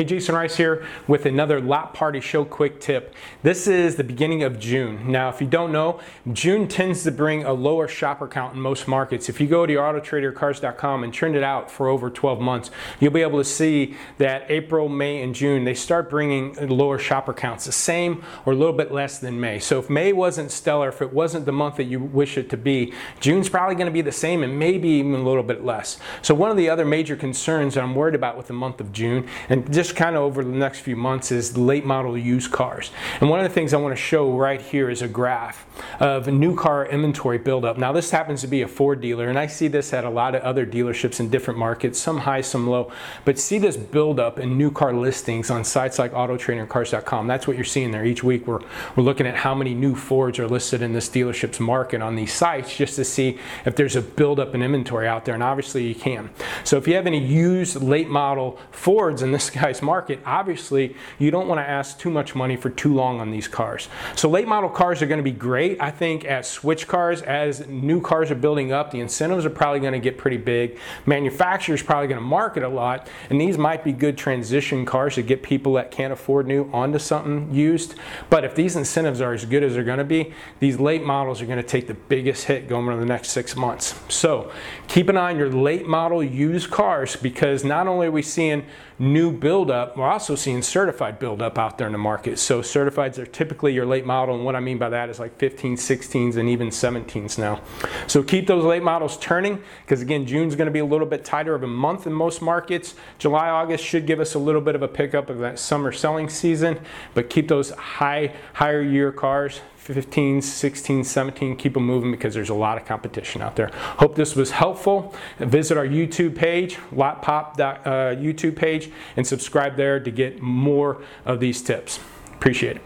Hey, Jason Rice here with another Lot Party Show quick tip. This is the beginning of June. Now, if you don't know, June tends to bring a lower shopper count in most markets. If you go to autotradercars.com and trend it out for over 12 months, you'll be able to see that April, May, and June, they start bringing lower shopper counts, the same or a little bit less than May. So if May wasn't stellar, if it wasn't the month that you wish it to be, June's probably going to be the same and maybe even a little bit less. So one of the other major concerns that I'm worried about with the month of June, and just kind of over the next few months is late model used cars. And one of the things I want to show right here is a graph of new car inventory buildup. Now this happens to be a Ford dealer and I see this at a lot of other dealerships in different markets, some high, some low, but see this buildup in new car listings on sites like autotradercars.com. That's what you're seeing there. Each week we're, we're looking at how many new Fords are listed in this dealership's market on these sites just to see if there's a buildup in inventory out there and obviously you can. So if you have any used late model Fords in this guy's market, market, obviously you don't want to ask too much money for too long on these cars. So late model cars are going to be great. I think as switch cars, as new cars are building up, the incentives are probably going to get pretty big. Manufacturers probably going to market a lot, and these might be good transition cars to get people that can't afford new onto something used. But if these incentives are as good as they're going to be, these late models are going to take the biggest hit going into the next six months. So keep an eye on your late model used cars because not only are we seeing new buildup, we're also seeing certified buildup out there in the market. So certifieds are typically your late model, and what I mean by that is like 15s, 16s, and even 17s now. So keep those late models turning, because again, June's going to be a little bit tighter of a month in most markets. July, August should give us a little bit of a pickup of that summer selling season, but keep those high, higher year cars 15, 16, 17, keep them moving because there's a lot of competition out there. Hope this was helpful. Visit our YouTube page, LotPop uh, YouTube page, and subscribe there to get more of these tips. Appreciate it.